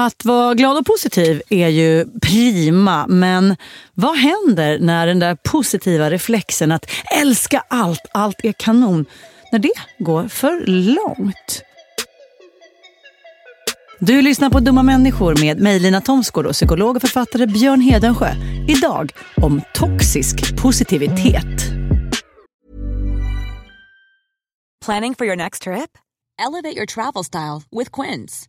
Att vara glad och positiv är ju prima, men vad händer när den där positiva reflexen att älska allt, allt är kanon, när det går för långt? Du lyssnar på Dumma människor med mig Lina Thomsgård och psykolog och författare Björn Hedensjö. Idag om toxisk positivitet. Planning for your next trip? Elevate your travel style with Quince.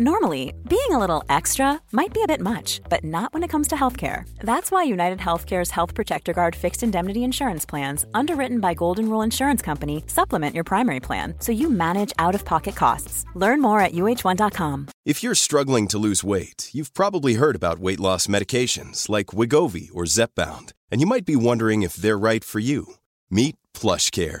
Normally, being a little extra might be a bit much, but not when it comes to healthcare. That's why United Healthcare's Health Protector Guard fixed indemnity insurance plans, underwritten by Golden Rule Insurance Company, supplement your primary plan so you manage out-of-pocket costs. Learn more at uh1.com. If you're struggling to lose weight, you've probably heard about weight loss medications like Wigovi or Zepbound, and you might be wondering if they're right for you. Meet PlushCare,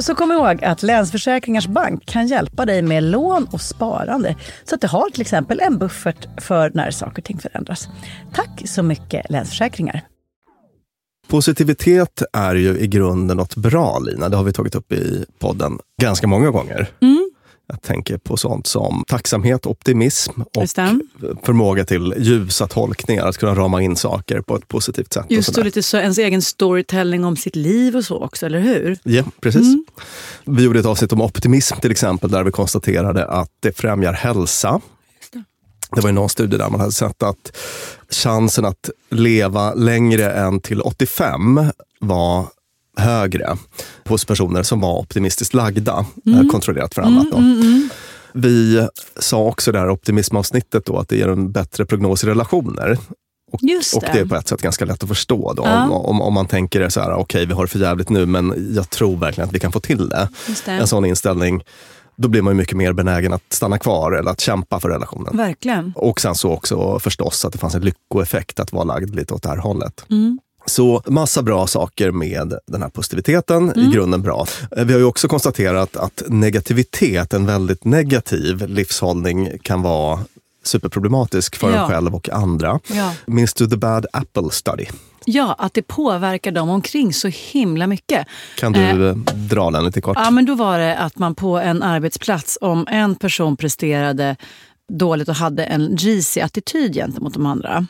Så kom ihåg att Länsförsäkringars Bank kan hjälpa dig med lån och sparande. Så att du har till exempel en buffert för när saker och ting förändras. Tack så mycket Länsförsäkringar. Positivitet är ju i grunden något bra, Lina. Det har vi tagit upp i podden ganska många gånger. Jag tänker på sånt som tacksamhet, optimism och det. förmåga till ljusa tolkningar. Att kunna rama in saker på ett positivt sätt. och Just sådär. och lite så, ens egen storytelling om sitt liv och så också, eller hur? Ja, precis. Mm. Vi gjorde ett avsnitt om optimism till exempel, där vi konstaterade att det främjar hälsa. Det var ju någon studie där man hade sett att chansen att leva längre än till 85 var högre hos personer som var optimistiskt lagda, mm. kontrollerat för annat. Då. Mm, mm, mm, Vi sa också i det här optimismavsnittet då att det ger en bättre prognos i relationer. Och det. och det. är på ett sätt ganska lätt att förstå. Då. Ja. Om, om, om, man tänker så här, okej okay, vi har det för jävligt nu men jag tror verkligen att vi kan få till det. det. En sån inställning då blir man mycket mer benägen att stanna kvar eller att kämpa för relationen. Verkligen. Och sen så också förstås att det fanns en lyckoeffekt att vara lagd lite åt det här hållet. Mm. Så massa bra saker med den här positiviteten, mm. i grunden bra. Eh, vi har ju också konstaterat att negativitet, en väldigt negativ livshållning kan vara superproblematisk för ja. en själv och andra. Ja. Minns du The Bad Apple Study? Ja, att det påverkar dem omkring så himla mycket. Kan du eh, eh, dra den lite kort? Ja, men då var det att man på en arbetsplats, om en person presterade dåligt och hade en greasy attityd gentemot de andra,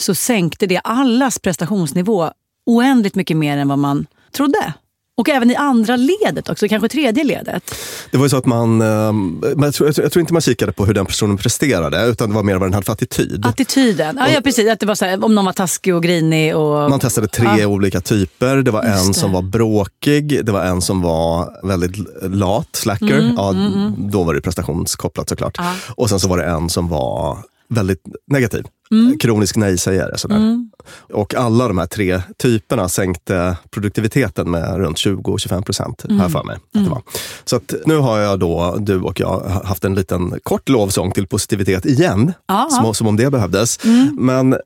så sänkte det allas prestationsnivå oändligt mycket mer än vad man trodde. Och även i andra ledet också, kanske tredje ledet. Det var ju så att man, ehm, jag tror, jag tror inte man kikade på hur den personen presterade, utan det var mer vad den hade för attityd. Attityden, ja, ja precis. Att det var så här, om någon var taskig och grinig. Och... Man testade tre ja. olika typer. Det var Just en det. som var bråkig, det var en som var väldigt lat, slacker. Mm, ja, mm, mm. Då var det prestationskopplat såklart. Ja. Och sen så var det en som var väldigt negativ. Mm. Kronisk nej-sägare. Sådär. Mm. Och alla de här tre typerna sänkte produktiviteten med runt 20-25 procent, mm. här för mig. Var. Så att nu har jag då, du och jag, haft en liten kort lovsång till positivitet igen. Som, som, om det behövdes. Mm. Men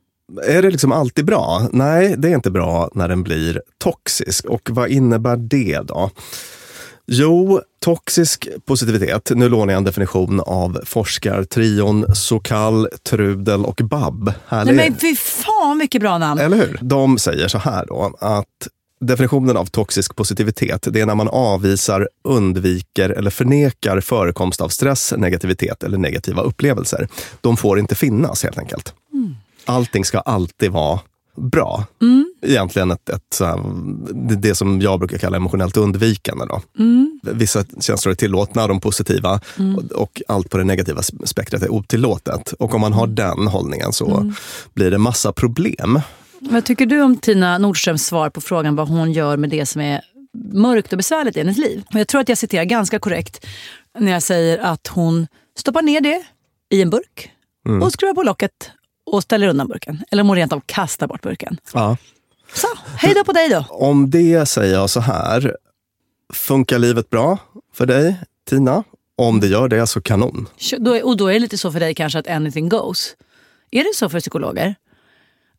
är det liksom alltid bra? Nej, det är inte bra när den blir toxisk. Och vad innebär det då? Jo, toxisk positivitet. Nu lånar jag en definition av forskartrion Sokal, Trudel och Bab. Nej, men fy fan vilket bra namn! Eller hur? De säger så här då, att definitionen av toxisk positivitet det är när man avvisar, undviker eller förnekar förekomst av stress, negativitet eller negativa upplevelser. De får inte finnas helt enkelt. Mm. Allting ska alltid vara bra. Mm. Egentligen ett, ett, det som jag brukar kalla emotionellt undvikande. Då. Mm. Vissa känslor är tillåtna, de positiva, mm. och, och, allt på det negativa spektrat är otillåtet. Och om man har den hållningen så mm. blir det massa problem. Vad tycker du om Tina Nordströms svar på frågan vad hon gör med det som är mörkt och besvärligt i hennes liv? Jag tror att jag citerar ganska korrekt när jag säger att hon stoppar ner det i en burk mm. och skruvar på locket och ställer undan burken. Eller om hon rent av kastar bort burken. Ja. Så, hej då på dig då. Om det säger jag så här. Funkar livet bra för dig, Tina? Om det gör det, så kanon. Och då är det lite så för dig kanske att anything goes. Är det så för psykologer?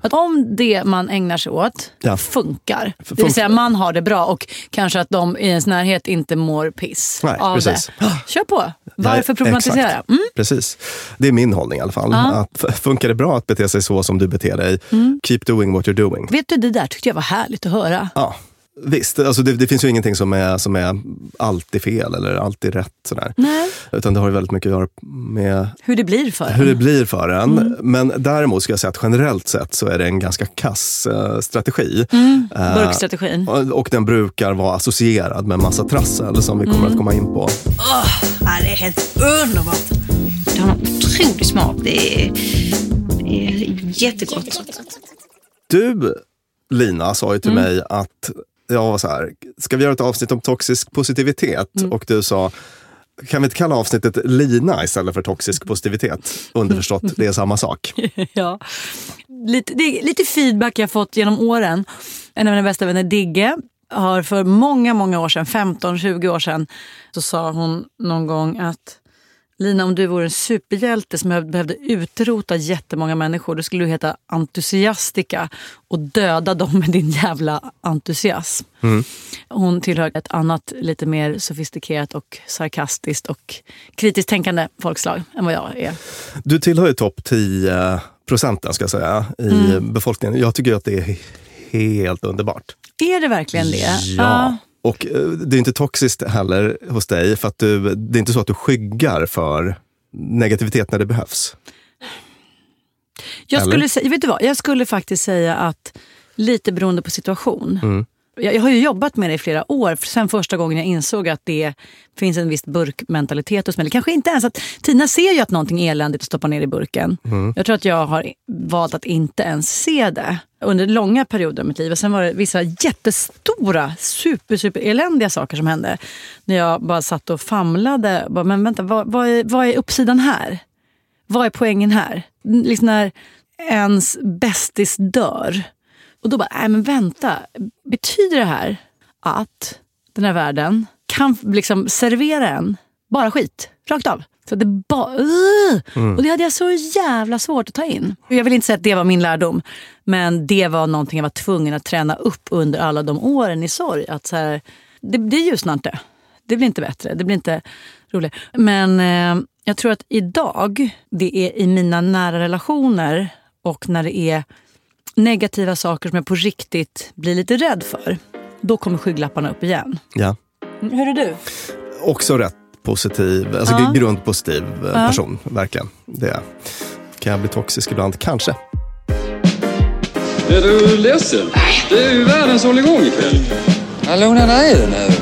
Att om det man ägnar sig åt ja. funkar, det vill säga man har det bra och kanske att de i ens närhet inte mår piss Nej, av precis. det. Kör på! Varför problematisera? Mm? Precis. Det är min hållning i alla fall. Ja. Att funkar det bra att bete sig så som du beter dig, mm. keep doing what you're doing. Vet du, det där tyckte jag var härligt att höra. Ja, Visst, alltså det, det, finns ju ingenting som är, som är alltid fel eller alltid rätt. Sådär. Nej. Utan det har ju väldigt mycket att göra med hur det blir för hur en. Det blir för en. Mm. Men däremot ska jag säga att generellt sett så är det en ganska kass uh, strategi. Mm. Uh, Burkstrategin. Och, och, den brukar vara associerad med massa trassel som vi kommer mm. att komma in på. Oh, det är helt underbart! Det har en otrolig smak. Det är, det är jättegott. Du, Lina, sa ju till mm. mig att jag var så här, ska vi göra ett avsnitt om toxisk positivitet? Mm. Och du sa, kan vi inte kalla avsnittet Lina istället för toxisk positivitet? Underförstått, det är samma sak. ja. Lite, det lite feedback jag fått genom åren. En av mina bästa vänner, Digge, har för många, många år sedan, 15-20 år sedan, så sa hon någon gång att Lina, om du vore en superhjälte som behövde utrota jättemånga människor, då skulle du heta Entusiastika och döda dem med din jävla entusiasm. Mm. Hon tillhör ett annat, lite mer sofistikerat och sarkastiskt och kritiskt tänkande folkslag än vad jag är. Du tillhör ju topp 10 procenten ska jag säga, i mm. befolkningen. Jag tycker att det är helt underbart. Är det verkligen det? Ja. Och eh, det är inte toxiskt heller hos dig, för att du, det är inte så att du skyggar för negativitet när det behövs. Jag skulle, säga, vet du vad? jag skulle faktiskt säga att lite beroende på situation. Mm. Jag, har ju jobbat med det i flera år, sen första gången jag insåg att det finns en viss burkmentalitet hos mig. Eller kanske inte ens att Tina ser ju att någonting är eländigt och stoppar ner i burken. Jag tror att jag har valt att inte ens se det under långa perioder av mitt liv. Och sen var det vissa jättestora, super, super eländiga saker som hände. När jag bara satt och famlade. Bara, men vänta, vad, vad, är, vad är uppsidan här? Vad är poängen här? Liksom när ens bästis dör. Och då bara, nej men vänta. Betyder det här att den här världen kan liksom servera en bara skit? Rakt av. Så det bara, uh! Och det hade jag så jävla svårt att ta in. Jag vill inte säga att det var min lärdom. Men det var någonting jag var tvungen att träna upp under alla de åren i sorg. Att så här, det, det ljusnar inte. Det blir inte bättre. Det blir inte roligare. Men eh, jag tror att idag, det är i mina nära relationer och när det är negativa saker som jag på riktigt blir lite rädd för. Då kommer skygglapparna upp igen. Ja. Hur är du? Också rätt positiv, alltså Ja. grundpositiv eh, person. Verkligen. Det kan jag bli toxisk ibland, kanske. Är du ledsen? Det är ju världens hålligång ikväll. Ja, lugna ner dig nu.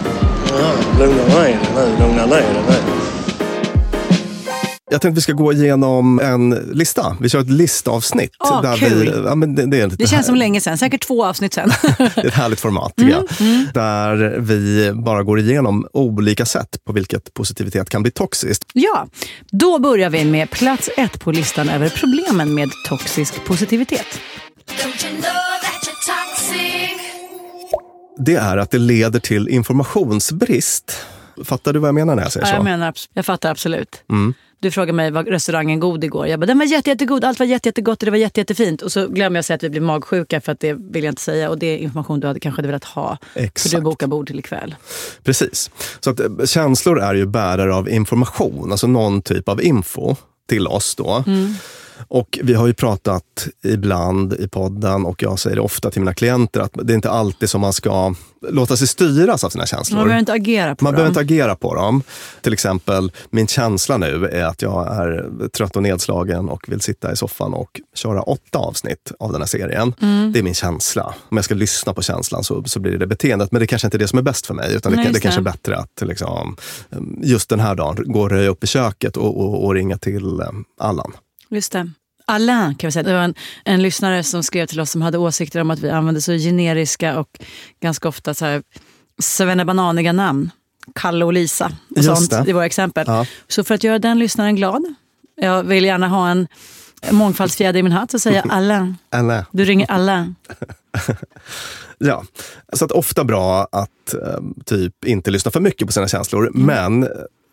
Ja, lugna ner dig nu, lugna ner dig nu. Jag tänkte vi ska gå igenom en lista. Vi kör ett listavsnitt. Åh, där vi, ja, men det, det, Det känns som här- länge sedan, säkert två avsnitt sen. det är ett härligt format tycker jag. Där vi bara går igenom olika sätt på vilket positivitet kan bli toxiskt. ja, då börjar vi med plats ett på listan över problemen med toxisk positivitet. Det är att det leder till informationsbrist. Fattar du vad jag menar när jag säger Ja, så? jag, menar, jag fattar absolut. Du frågade mig var restaurangen god igår. Jag bara, den var jätte, jättegod, allt var jätte, jättegott och det var jätte, jättefint. Och så glömmer jag säga att vi blev magsjuka för att det vill jag inte säga. Och det är information du hade, kanske hade velat ha. För Exakt. du bokar bord till ikväll. Precis. Så att, eh, känslor är ju bärare av information, alltså någon typ av info till oss då. Och vi har ju pratat ibland i podden och jag säger det ofta till mina klienter att det är inte alltid som man ska låta sig styras av sina känslor. Man behöver inte agera på Man dem. behöver inte agera på dem. Till exempel, min känsla nu är att jag är trött och nedslagen och vill sitta i soffan och köra åtta avsnitt av den här serien. Mm. Det är min känsla. Om jag ska lyssna på känslan så, så blir det det beteendet. Men det kanske inte är det som är bäst för mig. Utan det, Nej, det just kanske är det. bättre att liksom, just den här dagen gå och röja upp i köket och, och, och ringa till eh, Allan. Just det. Alain kan vi säga. Det var en, en lyssnare som skrev till oss som hade åsikter om att vi använder så generiska och ganska ofta så här svennebananiga namn. Kalle och Lisa och Just sånt det. i våra exempel. Ja. Så för att göra den lyssnaren glad, jag vill gärna ha en mångfaldsfjäder i min hatt, så säger jag Alain. Eller? Du ringer Alain. Ja, så att ofta bra att eh, typ inte lyssna för mycket på sina känslor. Men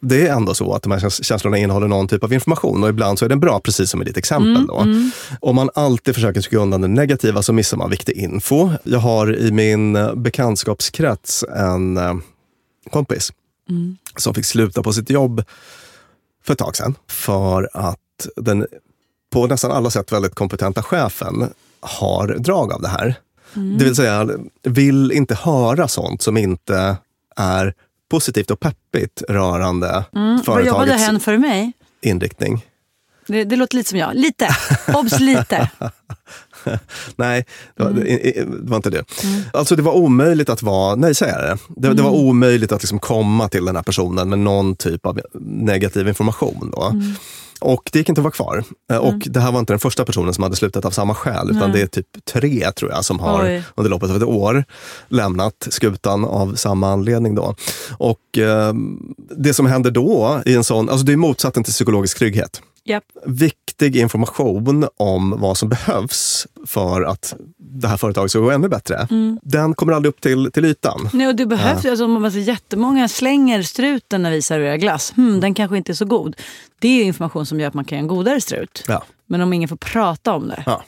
det är ändå så att de här käns- känslorna innehåller någon typ av information och ibland så är den bra, precis som i ditt exempel. Då. Om man alltid försöker trycka undan det negativa så missar man viktig info. Jag har i min eh, bekantskapskrets en eh, kompis som fick sluta på sitt jobb för ett tag sedan för att den på nästan alla sätt väldigt kompetenta chefen har drag av det här. Det vill säga, vill inte höra sånt som inte är positivt och peppigt rörande Vad jobbade företagets hen för mig? inriktning. Det, det låter lite som jag. Lite. Obs lite. Nej, det var, det, det var inte det. Alltså det var omöjligt att vara nej-sägare. Det, det var omöjligt att liksom komma till den här personen med någon typ av negativ information. Då. Och det gick inte att vara kvar. Eh, Och det här var inte den första personen som hade slutat av samma skäl, utan det är typ tre tror jag som har Oj. under loppet av ett år lämnat skutan av samma anledning. Då. Och eh, det som händer då i en sån, alltså det är motsatsen till psykologisk trygghet Japp. viktig information om vad som behövs för att det här företaget ska gå ännu bättre. Den kommer aldrig upp till, till ytan. Nej, och det behövs ju, alltså, om man ser jättemånga slänger struten när vi serverar glass. Hmm, den kanske inte är så god. Det är ju information som gör att man kan göra en godare strut. Ja. Men om ingen får prata om det. Ja.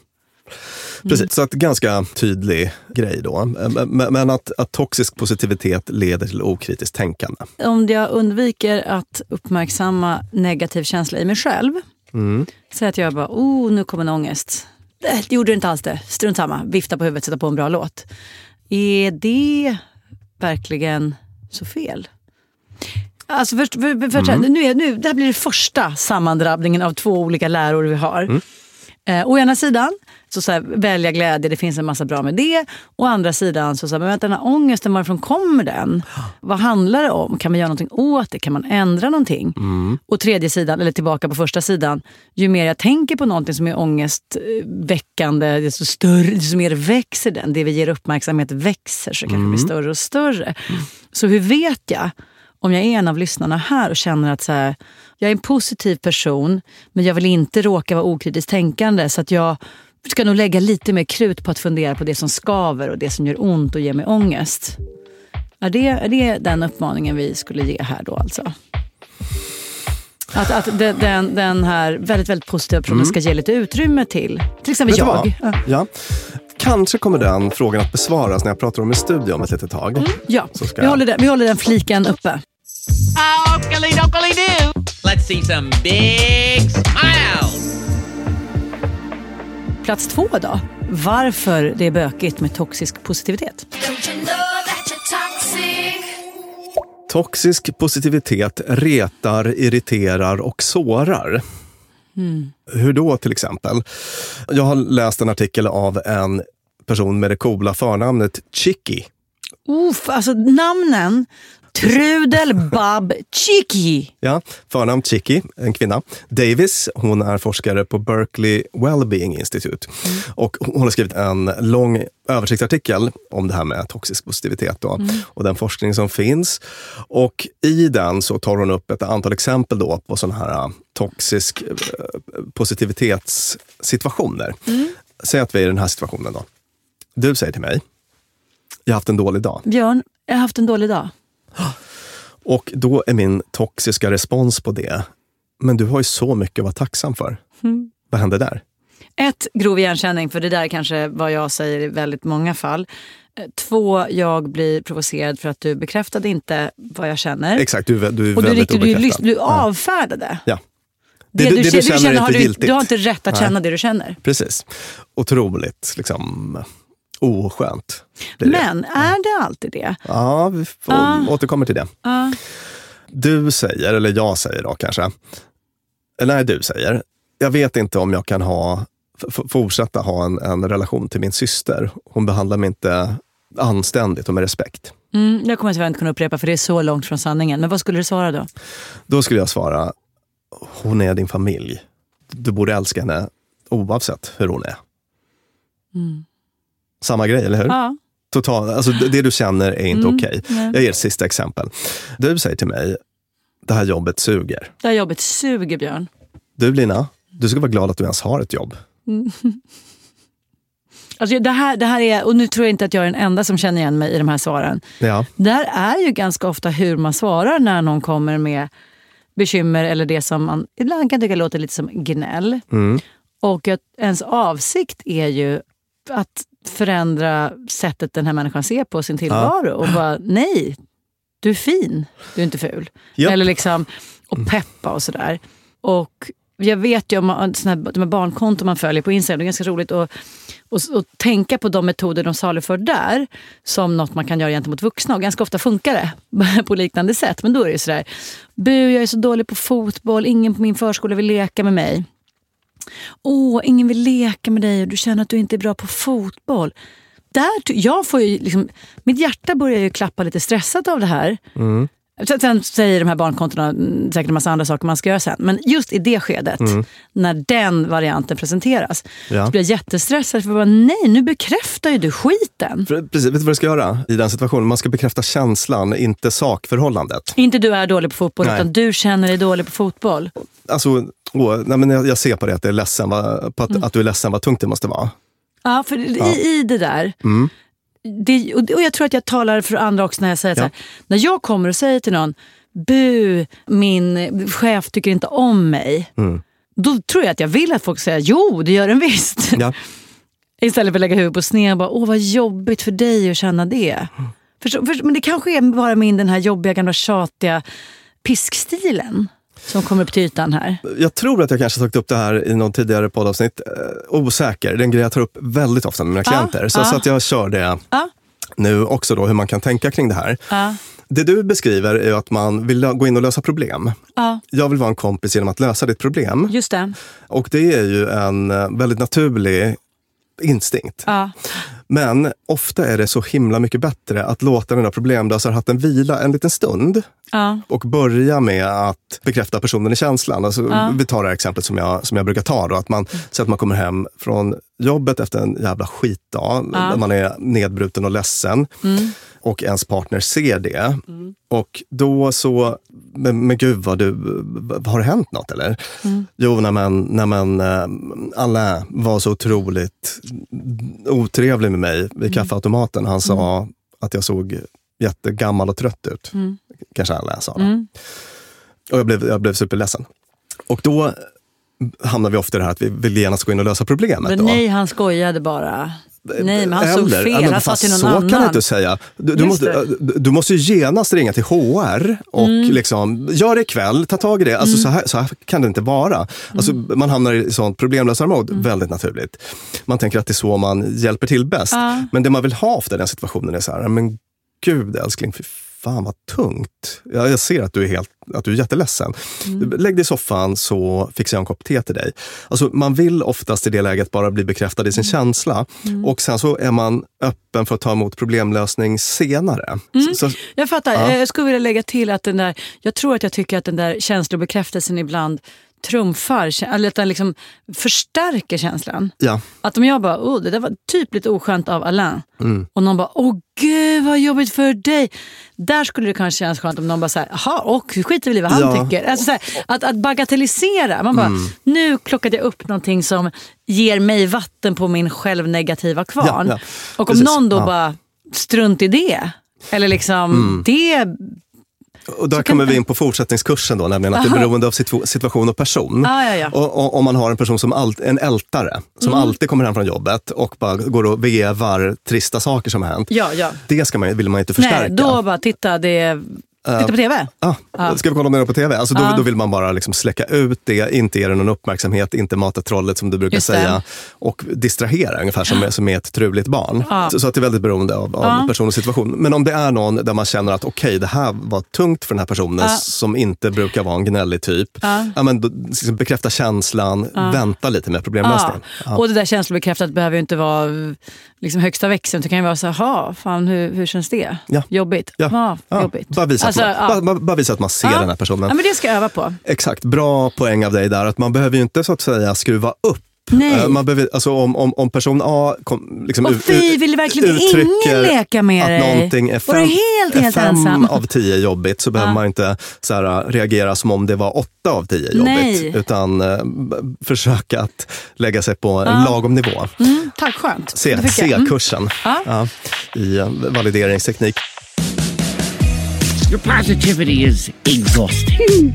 Precis, så att ganska tydlig grej då. Men, att, att toxisk positivitet leder till okritiskt tänkande. Om jag undviker att uppmärksamma negativ känsla i mig själv. Säg att jag bara, oh nu kommer en ångest. Det gjorde det inte alls det. Strunt samma. Vifta på huvudet, sätta på en bra låt. Är det verkligen så fel? Alltså först, för, för, för, nu är, nu, det här blir det första sammandrabbningen av två olika läror vi har. Eh, å ena sidan så, så här, välja glädje, det finns en massa bra med det. Å andra sidan, så, så här, men vänta, den här ångesten, varifrån kommer den? Vad handlar det om? Kan man göra någonting åt det? Kan man ändra någonting? Och tredje sidan, eller tillbaka på första sidan, ju mer jag tänker på någonting som är ångestväckande, desto, större, desto mer växer den. Det vi ger uppmärksamhet växer, så det kanske blir större och större. Så hur vet jag om jag är en av lyssnarna här och känner att så här, jag är en positiv person men jag vill inte råka vara okritiskt tänkande så att jag ska nog lägga lite mer krut på att fundera på det som skaver och det som gör ont och ger mig ångest. Är det, är det den uppmaningen vi skulle ge här då alltså? Att, att den, den, här väldigt, väldigt positiva personen ska ge lite utrymme till till exempel Vet jag. Ja. Ja. Kanske kommer den frågan att besvaras när jag pratar om i studion om ett litet tag. Ja, Så ska vi jag- håller, den, vi håller den fliken uppe. Do. Let's see some big smiles. Plats två då. Varför det är bökigt med toxisk positivitet. Toxisk positivitet retar, irriterar och sårar. Hur då till exempel? Jag har läst en artikel av en person med det coola förnamnet Chicky. Uff, alltså namnen. Trudel, Bab, Chicky. Ja, förnamn Chicky, en kvinna. Davis, hon är forskare på Berkeley Wellbeing Institute. Och hon har skrivit en lång översiktsartikel om det här med toxisk positivitet då, och den forskning som finns. Och i den så tar hon upp ett antal exempel då på sådana här äh, toxisk äh, positivitetssituationer. Säg att vi är i den här situationen då. Du säger till mig, jag har haft en dålig dag. Björn, jag har haft en dålig dag. Och då är min toxiska respons på det, men du har ju så mycket att vara tacksam för. Vad hände där? Ett, grov igenkänning, för det där är kanske vad jag säger i väldigt många fall. Eh, Två, jag blir provocerad för att du bekräftade inte vad jag känner. Exakt, du, är- du är Och du, väldigt du, obekräftad. lys- du avfärdade. Ja. Det, Det du, du- det du, du känner har inte du, du har inte rätt att Nej. känna det du känner. Precis. Otroligt liksom, oskönt. blir det. Men är det alltid det? Ja, vi får Ah. återkommer till det. Ja. Du säger, eller jag säger då kanske. Eller nej, du säger. Jag vet inte om jag kan ha, fortsätta ha en, en relation till min syster. Hon behandlar mig inte anständigt och med respekt. Mm, det kommer jag tyvärr inte kunna upprepa för det är så långt från sanningen. Men vad skulle du svara då? Då skulle jag svara, hon är din familj. Du borde älska henne oavsett hur hon är. Samma grej, eller hur? Mm. Ja. Total, alltså det, du känner är inte Mm, okej. nej. Jag ger ett sista exempel. Du säger till mig, det här jobbet suger. Det här jobbet suger Björn. Du Lina, du ska vara glad att du ens har ett jobb. Alltså det, här, det här är, och nu tror jag inte att jag är den enda som känner igen mig i de här svaren. Ja, Det här är ju ganska ofta hur man svarar när någon kommer med bekymmer eller det som man ibland kan tycka låter lite som gnäll. Mm. Och att ens avsikt är ju att förändra sättet den här människan ser på sin tillvaro. Och bara, nej, du är fin, du är inte ful. Japp. Eller liksom, och peppa och sådär. Och jag vet ju om man, såna här, de här barnkonton man följer på Instagram, det är ganska roligt att och, och tänka på de metoder de saluför där som något man kan göra gentemot vuxna. Och ganska ofta funkar det på liknande sätt. Men då är det sådär, bu jag är så dålig på fotboll, ingen på min förskola vill leka med mig. Åh, ingen vill leka med dig och du känner att du inte är bra på fotboll. Där, jag får ju liksom, mitt hjärta börjar ju klappa lite stressat av det här. Sen- Sen säger de här barnkontona mm, säkert en massa andra saker man ska göra sen. Men just i det skedet, när den varianten presenteras, Ja. så blir jag jättestressad. För jag bara, nej, nu bekräftar ju du skiten. Precis, vet du vad du ska göra i den situationen? Man ska bekräfta känslan, inte sakförhållandet. Inte du är dålig på fotboll, Nej. utan du känner dig dålig på fotboll. Alltså, åh, nej, men jag, jag ser på det att, det är ledsen, vad, på att, att du är ledsen vad tungt det måste vara. Ja, för I, i det där, det, och, jag tror att jag talar för andra också när jag säger Ja. så här, när jag kommer och säger till någon, bu, min chef tycker inte om mig. Då tror jag att jag vill att folk säger, jo det gör den visst. Ja. Istället för att lägga huvudet på sned och bara, åh vad jobbigt för dig att känna det. Förstå, förstå, men det kanske är bara min den här jobbiga gamla tjatiga piskstilen som kommer upp till ytan här. Jag tror att jag kanske tagit upp det här i någon tidigare poddavsnitt. Eh, osäker, det är en grej jag tar upp väldigt ofta med mina klienter. Så, ja. så att jag kör det Ja. nu också, då, hur man kan tänka kring det här. Det du beskriver är att man vill gå in och lösa problem. Ja, Jag vill vara en kompis genom att lösa ditt problem. just det. Och det är ju en eh, väldigt naturlig instinkt. Ja. Men ofta är det så himla mycket bättre att låta den där problemlösarhatten vila en liten stund Ja. och börja med att bekräfta personen i känslan. Alltså, Vi tar det här exemplet som jag, som jag brukar ta. Då, att man, så att man kommer hem från jobbet efter en jävla skitdag. Ja. Man är nedbruten och ledsen. Och ens partner ser det. Och då så, men, men gud, vad du, har det hänt något eller? Jo, nej men, nej men eh, Alain var så otroligt otrevlig med mig vid kaffeautomaten. Han sa att jag såg jättegammal och trött ut. Kanske Alain sa. då. Och jag blev, jag blev superledsen. Och då hamnar vi ofta i det här att vi vill genast gå in och lösa problemet. Men då. nej, han skojade bara. Nej, men han såg fel. ja, han sa till någon så annan. kan du inte säga. Du, du, måste, du, måste ju genast ringa till HR och Mm. liksom, gör det ikväll, ta tag i det. Alltså, så, här, så här kan det inte vara. Alltså, Mm. Man hamnar i sånt problemlösarmode, väldigt naturligt. Man tänker att det är så man hjälper till bäst. Ja. Men det man vill ha ofta i den situationen är så här, men gud älskling, fan vad tungt. Jag, jag ser att du är, helt, att du är jätteledsen. Mm. Lägg dig i soffan så fixar jag en kopp te till dig. Alltså, man vill oftast i det läget bara bli bekräftad i sin Mm. känsla. Och sen så är man öppen för att ta emot problemlösning senare. Mm. Så, Jag fattar. Ja. Jag skulle vilja lägga till att den där, jag tror att jag tycker att den där känslobekräftelsen ibland trumfar, eller att den liksom förstärker känslan. ja. Att om jag bara, oh, det där var typ lite oskönt av Alain. Mm. Och någon bara, åh gud vad jobbigt för dig. Där skulle det kanske kännas skönt om någon bara jaha, och skiter väl i vad han Ja. tycker. Alltså, så här, att, att bagatellisera. Man bara, Mm. nu plockade jag upp någonting som ger mig vatten på min självnegativa kvarn. Ja. Och om Precis. någon då. Mm. bara, strunt i det. Eller liksom, det Och där kommer vi in på fortsättningskursen då, nämligen att det är beroende av situ- situation och person. Ah, ja, ja. Och, och, om man har en person som all, en ältare, som Mm. alltid kommer hem från jobbet och bara går och vevar trista saker som har hänt. Ja, ja. Det ska man, vill man inte förstärka. Nej, då bara titta, det, titta på TV. Ah, Ska vi kolla mer på TV? Alltså då, då vill man bara liksom släcka ut det, inte ge det någon uppmärksamhet, inte mata trollet som du brukar säga. Och distrahera, ungefär som, med- som är ett truligt barn. Ja. Så, så att det är väldigt beroende av, av Ja. person och situation. Men om det är någon där man känner att okej, det här var tungt för den här personen Ja. som inte brukar vara en gnällig typ. Ja. men då, liksom bekräfta känslan, vänta lite med problemlösningen. Ja. Och det där känslobekräftat behöver ju inte vara liksom högsta växeln. Det kan ju vara så här, "Ha, fan hur, hur känns det? Ja. Jobbigt? Ja. Ja. Ja. jobbigt. Bara, visa Alltså, att man, ja. bara, bara visa att man ser den här personen. Ja, men det ska jag öva på. Exakt, bra poäng av dig där. Att man behöver ju inte så att säga skruva upp. Nej. Eh, Man behöver, alltså om, om, om person A kom, liksom Och fy, vill verkligen uttrycker ingen leka med att dig? någonting är du fem, helt, är helt fem ensam? av tio jobbigt så behöver Ja. man inte så här, reagera som om det var åtta av tio jobbigt. Nej. Utan eh, försöka att lägga sig på en Ja. lagom nivå. Mm, tack, skönt. Mm. C-kursen Ja. i eh, valideringsteknik. Your positivity is exhausting.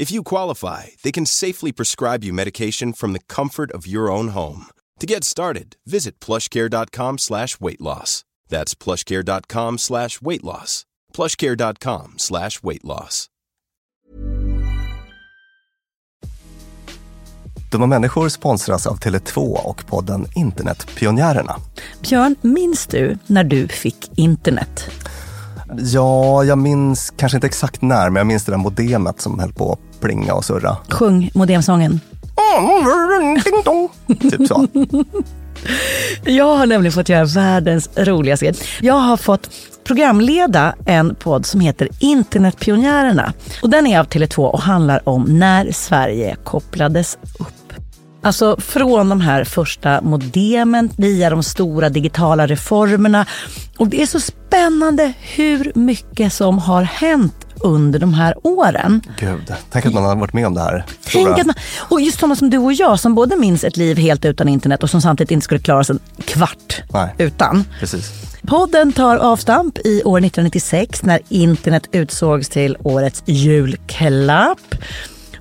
If you qualify, they can safely prescribe you medication from the comfort of your own home. To get started, visit plushcare.com slash weight loss. That's plushcare.com slash weight loss. plushcare.com slash weight loss. Dumma människor sponsras av Tele2 och podden Internetpionjärerna. Björn, minns du när du fick internet? Ja, jag minns kanske inte exakt när, men jag minns det där modemet som höll på att plinga och surra. Sjung modemsången. Ding dong. Typ så. Jag har nämligen fått göra världens roligaste grej. Jag har fått programleda en podd som heter Internetpionjärerna. Och den är av Tele2 och handlar om när Sverige kopplades upp. Alltså från de här första modemen via de stora digitala reformerna. Och det är så spännande hur mycket som har hänt under de här åren. Gud, tänk att man har varit med om det här. Tänk att man, och just sådana som du och jag som både minns ett liv helt utan internet och som samtidigt inte skulle klara sig en kvart Nej. utan. Precis. Podden tar avstamp i år 1996 när internet utsågs till årets julklapp.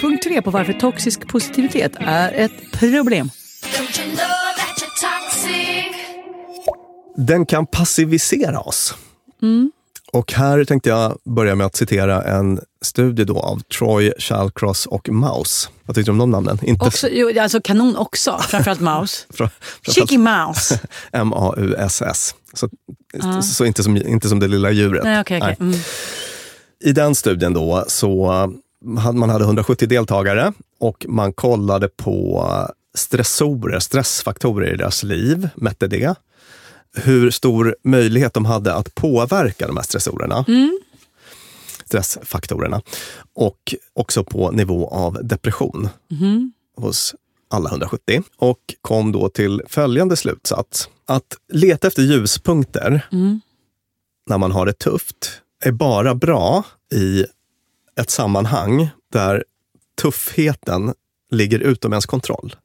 Punkt tre på varför toxisk positivitet är ett problem. Den kan passivisera oss. Och här tänkte jag börja med att citera en studie då av Troy, Shallcross och Mouse. Vad tyckte du om de namnen? Inte Också, jo, alltså kanon också, framförallt Mouse. Fra- Cheeky Mouse. M-A-U-S-S. Så, Ja. så inte, som, inte som det lilla djuret. Nej, okej, okej. Nej. Mm. I den studien då så man hade 170 deltagare och man kollade på stressorer, stressfaktorer i deras liv, mätte det. Hur stor möjlighet de hade att påverka de här stressorerna. Mm. Stressfaktorerna. Och också på nivå av depression Mhm. hos alla 170 och kom då till följande slutsats. Att leta efter ljuspunkter Mm. när man har det tufft är bara bra i ett sammanhang där tuffheten ligger utom ens kontroll.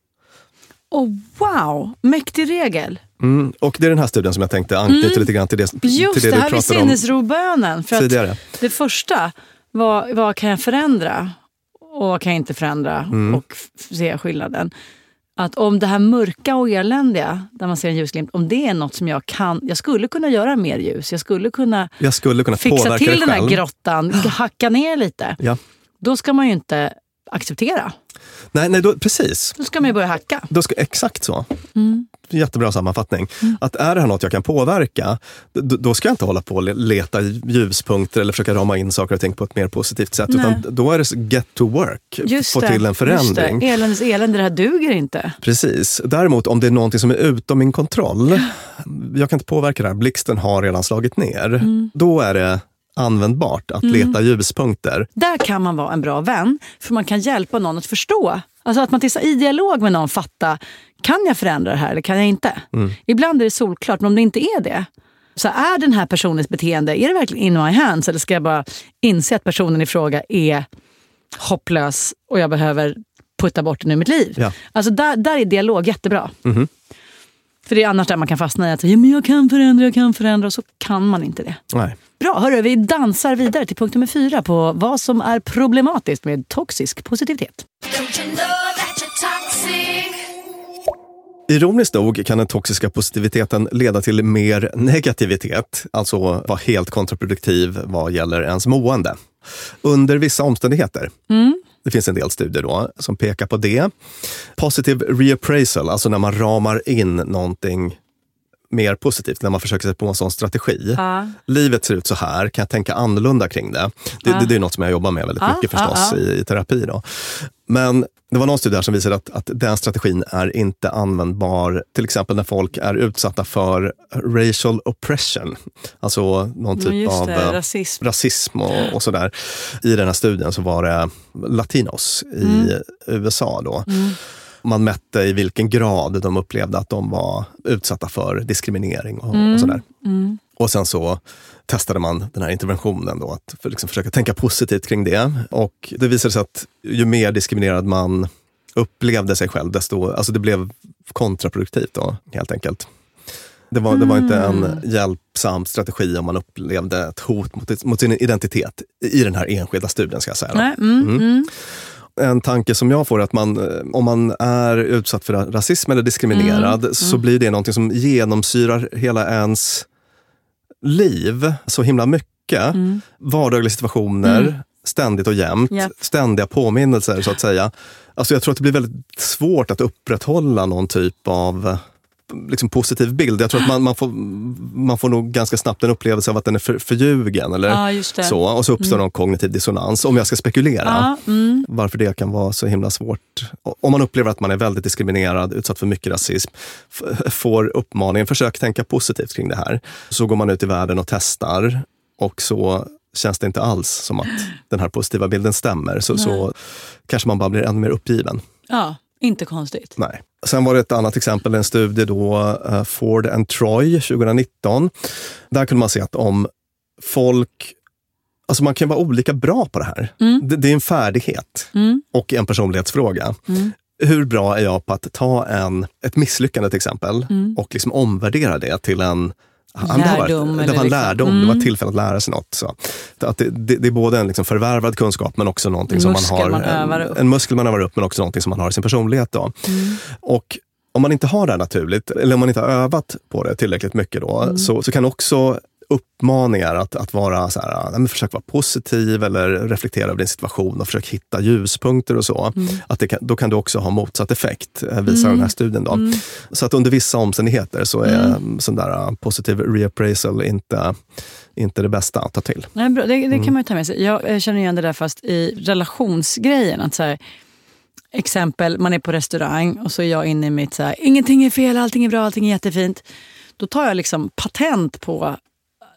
Oh, wow, mäktig regel. Mm. Och det är den här studien som jag tänkte anknyta Mm. lite grann till det, Just till det, det, du här pratade om sinnesrobönen. För att tidigare. det första, vad, vad kan jag förändra och vad kan jag inte förändra Mm. och se skillnaden. Att om det här mörka och eländiga, där man ser en ljusglimt, om det är något som jag kan, jag skulle kunna göra mer ljus. Jag skulle kunna Jag skulle kunna fixa till den här grottan, hacka ner lite. Ja. Då ska man ju inte acceptera. Nej, nej då, precis. Då ska man ju börja hacka. Då ska, exakt så. Mm. Jättebra sammanfattning. Att är det här något jag kan påverka, d- då ska jag inte hålla på och le- leta ljuspunkter eller försöka rama in saker och ting på ett mer positivt sätt. Nej. Utan då är det get to work, Just få det, till en förändring. Just det. Eländes elände, det här duger inte. Precis. Däremot om det är någonting som är utom min kontroll, jag kan inte påverka det här, blixten har redan slagit ner. Mm. Då är det användbart att Mm. leta ljuspunkter. Där kan man vara en bra vän, för man kan hjälpa någon att förstå. Alltså att man i dialog med någon fatta, kan jag förändra det här eller kan jag inte? Mm. Ibland är det solklart, men om det inte är det, så är den här personens beteende, är det verkligen in my hands eller ska jag bara inse att personen i fråga är hopplös och jag behöver putta bort den ur mitt liv? Ja. Alltså där, där är dialog jättebra. Mhm. För det är annars där man kan fastna i att ja, men jag kan förändra, jag kan förändra och så kan man inte det. Nej. Bra, hörru, vi dansar vidare till punkt nummer fyra på vad som är problematiskt med toxisk positivitet. Ironiskt nog kan den toxiska positiviteten leda till mer negativitet, alltså vara helt kontraproduktiv vad gäller ens mående. Under vissa omständigheter. Mm. Det finns en del studier då som pekar på det. Positive reappraisal, alltså när man ramar in någonting mer positivt, när man försöker sig på en sån strategi. Ja. Livet ser ut så här, kan jag tänka annorlunda kring det? Det, Ja. det, det är något som jag jobbar med väldigt Ja, mycket förstås. I, i terapi. Då. Men det var någon studie som visade att, att den strategin är inte användbar till exempel när folk är utsatta för racial oppression. Alltså någon typ av det, eh, rasism. rasism och, och sådär. I den här studien så var det latinos i Mm. USA. då. Man mätte i vilken grad de upplevde att de var utsatta för diskriminering och, och sådär. Mm. Och sen så testade man den här interventionen då, att för liksom försöka tänka positivt kring det. Och det visade sig att ju mer diskriminerad man upplevde sig själv, desto, alltså det blev kontraproduktivt då, helt enkelt. Det var, det var inte en Mm. hjälpsam strategi om man upplevde ett hot mot, mot sin identitet i den här enskilda studien. Ska jag säga. Nej, mm, Mm. mm. En tanke som jag får är att man, eh, om man är utsatt för rasism eller diskriminerad Mm, så mm. blir det någonting som genomsyrar hela ens liv så himla mycket. Mm. Vardagliga situationer, Mm. ständigt och jämt. Japp. Ständiga påminnelser så att säga. Alltså jag tror att det blir väldigt svårt att upprätthålla någon typ av liksom positiv bild. Jag tror att man, man, får, man får nog ganska snabbt en upplevelse av att den är för, förljugen. Eller det. så, och så uppstår Mm. någon kognitiv dissonans, om jag ska spekulera Ja, mm. varför det kan vara så himla svårt. Om man upplever att man är väldigt diskriminerad, utsatt för mycket rasism, får uppmaningen, försök tänka positivt kring det här. Så går man ut i världen och testar och så känns det inte alls som att den här positiva bilden stämmer. Så, så kanske man bara blir ännu mer uppgiven. ja, inte konstigt. Nej. Sen var det ett annat exempel, en studie då, eh, Ford and Troy 2019. Där kunde man se att om folk Alltså man kan vara olika bra på det här. Mm. Det, det är en färdighet Mm. och en personlighetsfråga. Mm. Hur bra är jag på att ta en, ett misslyckande till exempel Mm. och liksom omvärdera det till en Ja, men det, varit, Lärdom det var en liksom- lärdom, det Mm. var ett tillfälle att lära sig något. Så. Att det, det, det är både en liksom förvärvad kunskap men också någonting som man har. man en, upp. en muskel man övar upp men också någonting som man har i sin personlighet. Då. Mm. Och om man inte har det här naturligt, eller om man inte har övat på det tillräckligt mycket då, Mm. så, så kan också uppmaningar att, att vara så här, nej, försök vara positiv eller reflektera över din situation och försök hitta ljuspunkter och så. Mm. Att det kan, då kan du också ha motsatt effekt, eh, visar den här studien. Då. Mm. Så att under vissa omständigheter så är sån där uh, positiv reappraisal inte, inte det bästa att ta till. Nej, bra. Det, det Mm. kan man ju ta med sig. Jag eh, känner igen det där fast i relationsgrejen. Att så här, exempel, man är på restaurang och så är jag inne i mitt så här, ingenting är fel, allting är bra, allting är jättefint. Då tar jag liksom patent på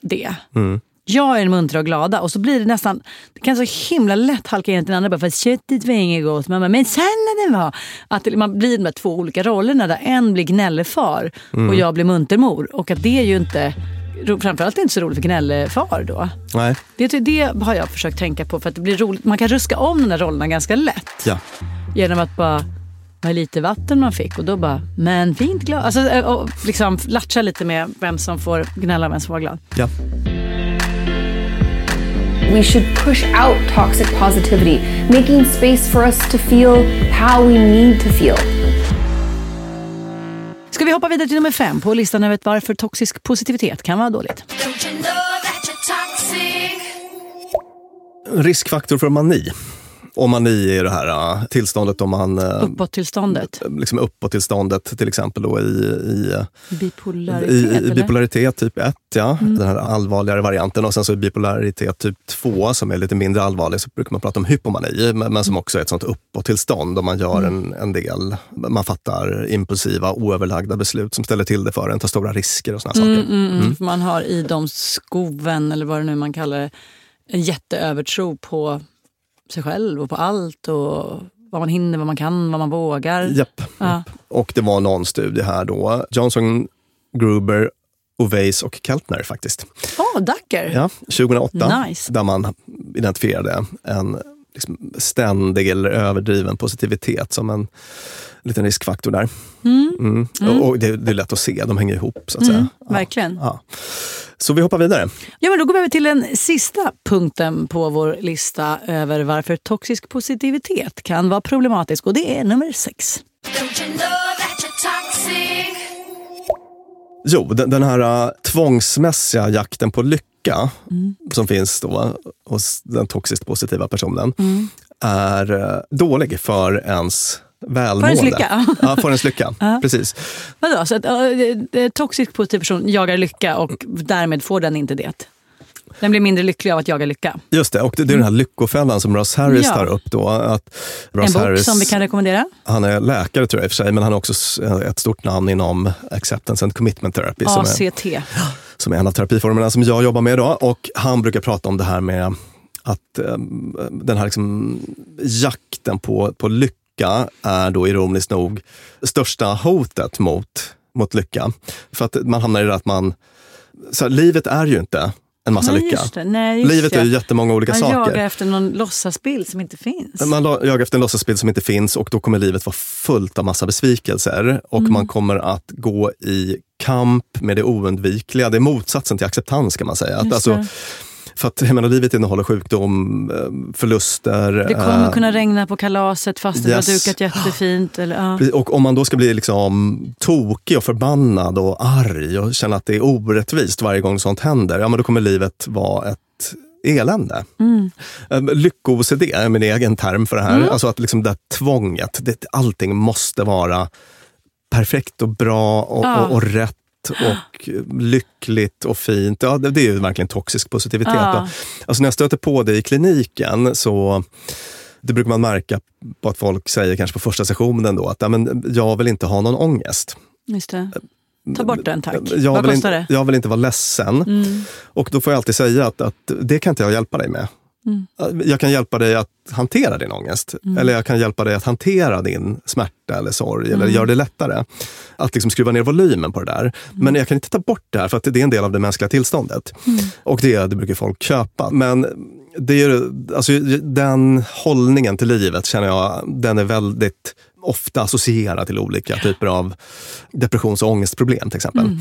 det. Mm. Jag är den muntra och glada och så blir det nästan, det kan så himla lätt halka in till den andra bara för att köttet var inget gott. Man bara, men salladen var... Att det- man blir de här två olika rollerna där en blir gnällefar Mm. och jag blir muntermor. Och att det är ju inte, framförallt inte så roligt för gnällefar då. Nej. Det, det har jag försökt tänka på för att det blir roligt. Man kan ruska om de där rollerna ganska lätt. Ja. Genom att bara, vad lite vatten man fick och då bara, men fint glas. Alltså, eh, och liksom latcha lite med vem som får gnälla och vem som får vara glad. Ja. We should push out toxic positivity, making space for us to feel how we need to feel. Ska vi hoppa vidare till nummer fem på listan över varför toxisk positivitet kan vara dåligt? You know? Riskfaktor för mani. Och mani är det här uh, tillståndet om man... Uh, Uppåt-tillståndet. liksom uppåt-tillståndet till exempel då i, i, Bipolaritet, i, i bipolaritet typ 1, ja. Mm. Den här allvarligare varianten. Och sen så i bipolaritet typ 2 som är lite mindre allvarlig så brukar man prata om hypomani, men, men som också är ett sånt uppåt-tillstånd om man gör Mm. en, en del, man fattar impulsiva, oöverlagda beslut som ställer till det för en, tar stora risker och såna Mm, saker. mm, mm. Mm. Man har i de skoven, eller vad det nu man kallar det, en jätteövertro på sig själv och på allt. och Vad man hinner, vad man kan, vad man vågar. Japp. Ja. Och det var någon studie här då, Johnson, Gruber, Oveis och Keltner faktiskt. Åh, Ducker! Ja, 2008, Nice. där man identifierade en liksom ständig eller överdriven positivitet som en liten riskfaktor där. Mm. Mm. Mm. Och, och det, det är lätt att se, de hänger ihop så att Mm, säga. verkligen. Ja. Så vi hoppar vidare. Ja, men då går vi över till den sista punkten på vår lista över varför toxisk positivitet kan vara problematisk och det är nummer sex. Jo, den, den här uh, tvångsmässiga jakten på lycka Mm. som finns då hos den toxiskt positiva personen Mm. är uh, dålig för ens välmående. ens lycka. ja, för ens lycka. Ja. Precis. Vadå, så att uh, toxisk positiv person jagar lycka och därmed får den inte det? Den blir mindre lycklig av att jaga lycka. Just det, och det, det är den här lyckofällan som Ross Harris Ja. tar upp. Då, att Ross en bok Harris, som vi kan rekommendera. Han är läkare tror jag i och för sig, men han är också s- ett stort namn inom acceptance and commitment therapy. Som är, ACT. som är en av terapiformerna som jag jobbar med idag. Och han brukar prata om det här med att eh, den här liksom jakten på, på lycka är då ironiskt nog största hotet mot, mot lycka. För att man hamnar i det att man, så här, livet är ju inte en massa Nej, lycka. det. Nej, Livet det. är ju jättemånga olika Man saker. jagar efter någon låtsasbild som inte finns. Man jagar efter en låtsasbild som inte finns och då kommer livet vara fullt av massa besvikelser och Mm. man kommer att gå i kamp med det oundvikliga. Det är motsatsen till acceptans kan man säga. Att, alltså. För att jag menar, livet innehåller sjukdom, eh, förluster. Det kommer eh, kunna regna på kalaset fast det yes. var dukat jättefint. Eller, ja. Och om man då ska bli liksom tokig och förbannad och arg och känna att det är orättvist varje gång sånt händer, ja men då kommer livet vara ett elände. Mm. Eh, Lycko-OCD är min egen term för det här. Mm. Alltså att liksom det tvånget, det, allting måste vara perfekt och bra och, Ja. och, och rätt och lyckligt och fint. Ja, det, det är ju verkligen toxisk positivitet. Ja. Alltså när jag stöter på det i kliniken så det brukar man märka på att folk säger kanske på första sessionen då att ja, men jag vill inte ha någon ångest. Just det. Ta bort den tack. Jag Vad vill, kostar inte, det? jag vill inte vara ledsen. Mm. Och då får jag alltid säga att, att det kan inte jag hjälpa dig med. Mm. Jag kan hjälpa dig att hantera din ångest. Mm. Eller jag kan hjälpa dig att hantera din smärta eller sorg. Eller Mm. göra det lättare. Att liksom skruva ner volymen på det där. Men jag kan inte ta bort det här för att det är en del av det mänskliga tillståndet. Mm. Och det, det brukar folk köpa. Men det är, alltså, den hållningen till livet känner jag, den är väldigt ofta associera till olika typer av depressions och ångestproblem till exempel. Mm.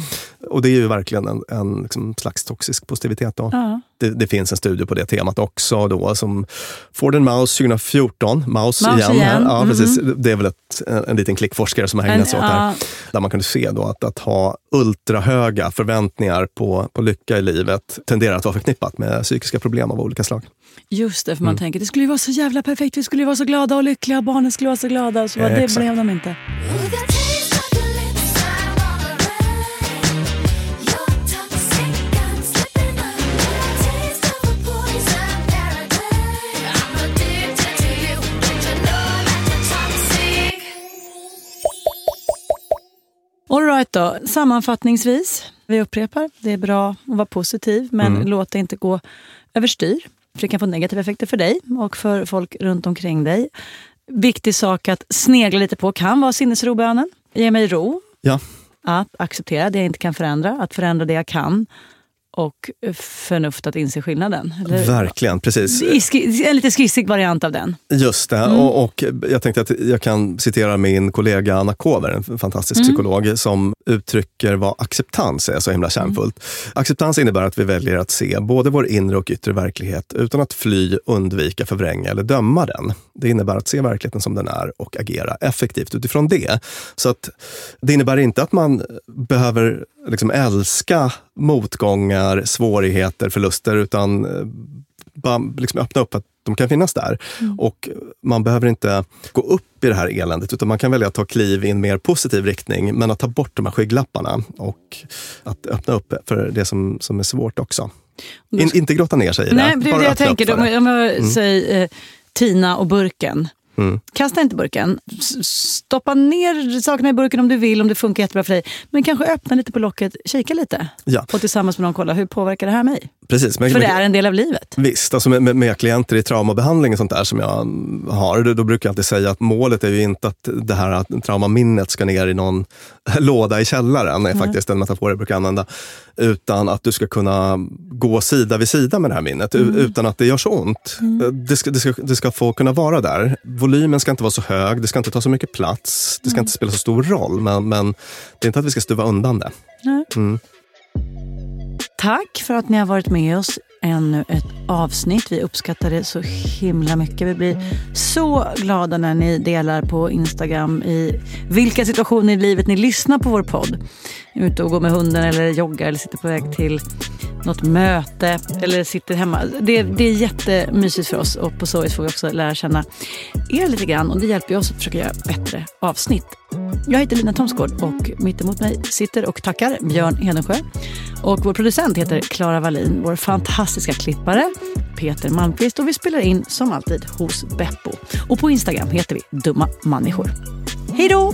Och det är ju verkligen en, en liksom slags toxisk positivitet. Då. Ja. Det, det finns en studie på det temat också då, som Ford and Mouse 2014. Mouse, Mouse igen. igen. Ja, Mhm. precis. Det är väl ett, en, en liten klickforskare som har ägnat sig åt det ja. här. Där man kunde se då att, att ha ultrahöga förväntningar på, på lycka i livet tenderar att vara förknippat med psykiska problem av olika slag. Just det, för man Mm. tänker det skulle ju vara så jävla perfekt. Vi skulle ju vara så glada och lyckliga. Barnen skulle vara så glada. Så bara, det Exakt. blev de inte. All right då, sammanfattningsvis. Vi upprepar, det är bra att vara positiv men Mm. låt det inte gå överstyr. För det kan få negativa effekter för dig och för folk runt omkring dig. Viktig sak att snegla lite på kan vara sinnesrobönen. Ge mig ro. Ja. Att acceptera det jag inte kan förändra, att förändra det jag kan. Och förnuft att inse skillnaden. Eller- Verkligen, precis. En lite skissig variant av den. Just det, Mm. och, och jag tänkte att jag kan citera min kollega Anna Kover, en fantastisk Mm. psykolog, som uttrycker vad acceptans är så himla kärnfullt. Acceptans innebär att vi väljer att se både vår inre och yttre verklighet utan att fly, undvika, förvränga eller döma den. Det innebär att se verkligheten som den är och agera effektivt utifrån det. Så att det innebär inte att man behöver liksom älska motgångar, svårigheter, förluster, utan eh, bara liksom öppna upp att de kan finnas där. Och man behöver inte gå upp i det här eländet, utan man kan välja att ta kliv i en mer positiv riktning, men att ta bort de här skygglapparna och att öppna upp för det som, som är svårt också. In, inte grotta ner sig i det. Nej, det är det jag tänker. Om jag, om jag Mm. säger eh, Tina och burken. Mm. Kasta inte burken. Stoppa ner sakerna i burken om du vill, om det funkar jättebra för dig. Men kanske öppna lite på locket, kika lite. Ja. Och tillsammans med någon kolla, hur påverkar det här mig? Precis, men, För det är en del av livet. Visst, alltså med, med, med klienter i traumabehandling och sånt där som jag har, då, då brukar jag alltid säga att målet är ju inte att det här att traumaminnet ska ner i någon låda i källaren, är Mm. faktiskt en metafor jag brukar använda. Utan att du ska kunna gå sida vid sida med det här minnet, Mm. utan att det gör så ont. Det, ska, det, ska, det ska få kunna vara där. Volymen ska inte vara så hög, det ska inte ta så mycket plats, det ska Mm. inte spela så stor roll, men, men det är inte att vi ska stuva undan det. Tack för att ni har varit med oss ännu ett avsnitt. Vi uppskattar det så himla mycket. Vi blir så glada när ni delar på Instagram i vilka situationer i livet ni lyssnar på vår podd. Ute och går med hunden eller joggar eller sitter på väg till något möte eller sitter hemma. Det, det är jättemysigt för oss och på så vis får vi också lära känna er lite grann och det hjälper ju oss att försöka göra bättre avsnitt. Jag heter Lina Thomsgård och mitt emot mig sitter och tackar Björn Hedensjö. Och vår producent heter Klara Wallin, vår fantastiska klippare Peter Malmqvist och vi spelar in som alltid hos Beppo. Och på Instagram heter vi Dumma Människor. Hej då!